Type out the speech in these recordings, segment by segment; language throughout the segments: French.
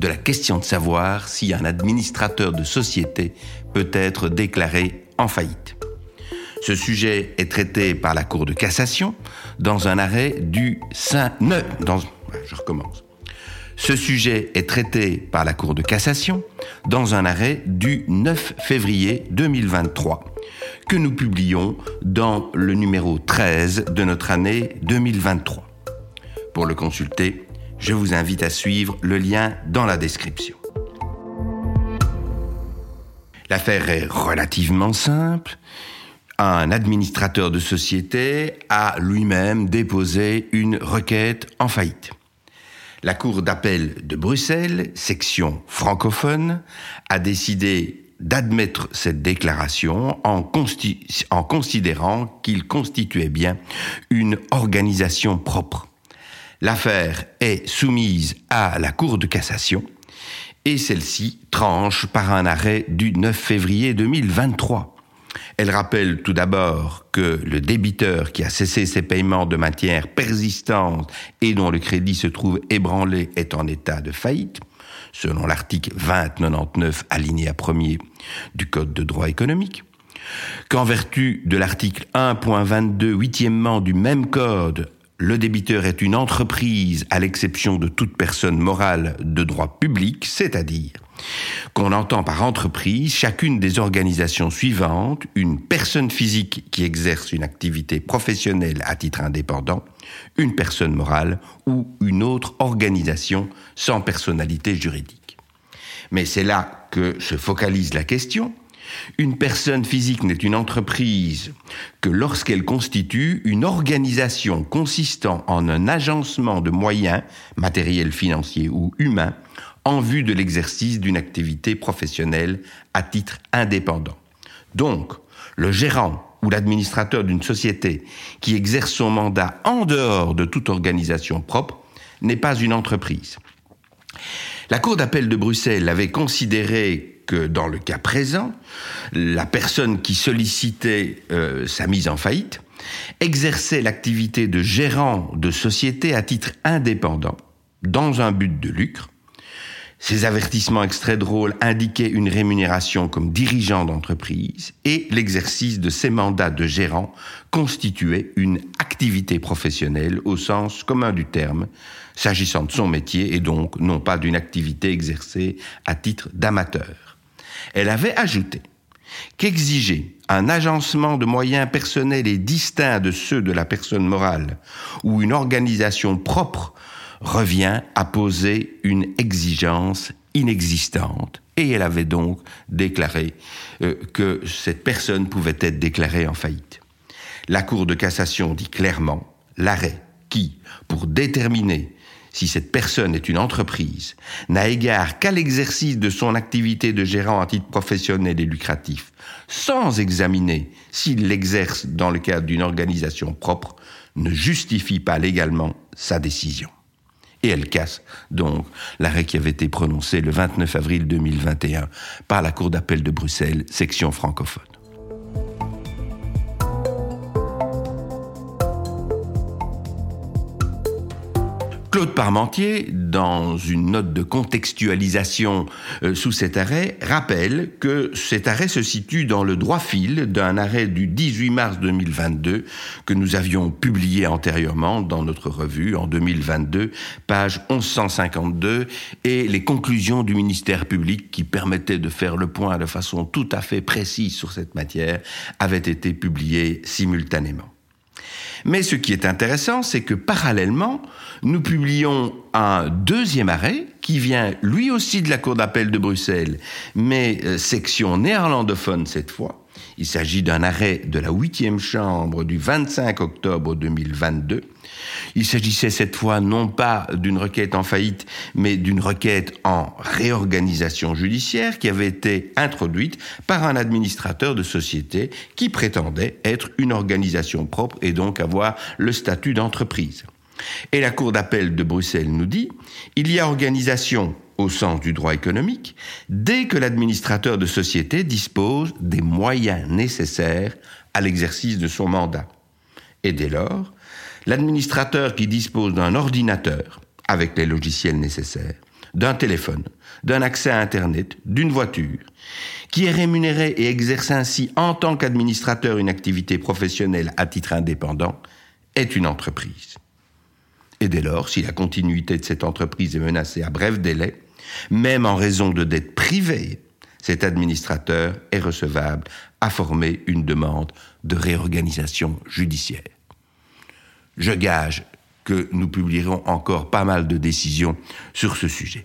de la question de savoir si un administrateur de société peut être déclaré en faillite. Ce sujet est traité par la Cour de cassation dans un arrêt du 5... dans, je recommence. Ce sujet est traité par la Cour de cassation dans un arrêt du 9 février 2023 que nous publions dans le numéro 13 de notre année 2023. Pour le consulter, je vous invite à suivre le lien dans la description. L'affaire est relativement simple. Un administrateur de société a lui-même déposé une requête en faillite. La Cour d'appel de Bruxelles, section francophone, a décidé d'admettre cette déclaration en, considérant qu'il constituait bien une organisation propre L'affaire est soumise à la Cour de cassation et celle-ci tranche par un arrêt du 9 février 2023. Elle rappelle tout d'abord que le débiteur qui a cessé ses paiements de matière persistante et dont le crédit se trouve ébranlé est en état de faillite, selon l'article 2099 alinéa 1er du Code de droit économique, qu'en vertu de l'article 1.22 huitièmement du même code, le débiteur est une entreprise à l'exception de toute personne morale de droit public, c'est-à-dire qu'on entend par entreprise chacune des organisations suivantes, une personne physique qui exerce une activité professionnelle à titre indépendant, une personne morale ou une autre organisation sans personnalité juridique. Mais c'est là que se focalise la question, une personne physique n'est une entreprise que lorsqu'elle constitue une organisation consistant en un agencement de moyens, matériels, financiers ou humains, en vue de l'exercice d'une activité professionnelle à titre indépendant. Donc, le gérant ou l'administrateur d'une société qui exerce son mandat en dehors de toute organisation propre n'est pas une entreprise. La Cour d'appel de Bruxelles avait considéré que dans le cas présent, la personne qui sollicitait euh, sa mise en faillite exerçait l'activité de gérant de société à titre indépendant, dans un but de lucre. Ces avertissements extraits drôles indiquaient une rémunération comme dirigeant d'entreprise et l'exercice de ses mandats de gérant constituait une activité professionnelle au sens commun du terme, s'agissant de son métier et donc non pas d'une activité exercée à titre d'amateur. Elle avait ajouté qu'exiger un agencement de moyens personnels et distincts de ceux de la personne morale ou une organisation propre revient à poser une exigence inexistante. Et elle avait donc déclaré euh, que cette personne pouvait être déclarée en faillite. La Cour de cassation dit clairement l'arrêt qui, pour déterminer si cette personne est une entreprise, n'a égard qu'à l'exercice de son activité de gérant à titre professionnel et lucratif, sans examiner s'il l'exerce dans le cadre d'une organisation propre, ne justifie pas légalement sa décision. Et elle casse donc l'arrêt qui avait été prononcé le 29 avril 2021 par la Cour d'appel de Bruxelles, section francophone. Claude Parmentier, dans une note de contextualisation euh, sous cet arrêt, rappelle que cet arrêt se situe dans le droit fil d'un arrêt du 18 mars 2022 que nous avions publié antérieurement dans notre revue en 2022, page 1152, et les conclusions du ministère public qui permettaient de faire le point de façon tout à fait précise sur cette matière avaient été publiées simultanément. Mais ce qui est intéressant, c'est que parallèlement, nous publions un deuxième arrêt qui vient lui aussi de la Cour d'appel de Bruxelles, mais euh, section néerlandophone cette fois, Il s'agit d'un arrêt de la huitième chambre du 25 octobre 2022. Il s'agissait cette fois non pas d'une requête en faillite, mais d'une requête en réorganisation judiciaire qui avait été introduite par un administrateur de société qui prétendait être une organisation propre et donc avoir le statut d'entreprise. Et la Cour d'appel de Bruxelles nous dit, il y a organisation au sens du droit économique, dès que l'administrateur de société dispose des moyens nécessaires à l'exercice de son mandat. Et dès lors, l'administrateur qui dispose d'un ordinateur avec les logiciels nécessaires, d'un téléphone, d'un accès à Internet, d'une voiture, qui est rémunéré et exerce ainsi en tant qu'administrateur une activité professionnelle à titre indépendant, est une entreprise. Et dès lors, si la continuité de cette entreprise est menacée à bref délai, même en raison de dettes privées, cet administrateur est recevable à former une demande de réorganisation judiciaire. Je gage que nous publierons encore pas mal de décisions sur ce sujet.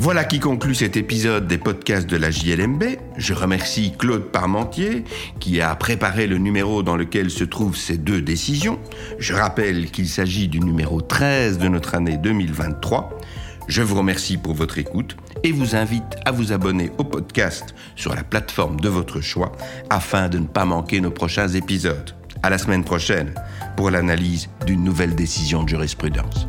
Voilà qui conclut cet épisode des podcasts de la JLMB. Je remercie Claude Parmentier qui a préparé le numéro dans lequel se trouvent ces deux décisions. Je rappelle qu'il s'agit du numéro 13 de notre année 2023. Je vous remercie pour votre écoute et vous invite à vous abonner au podcast sur la plateforme de votre choix afin de ne pas manquer nos prochains épisodes. À la semaine prochaine pour l'analyse d'une nouvelle décision de jurisprudence.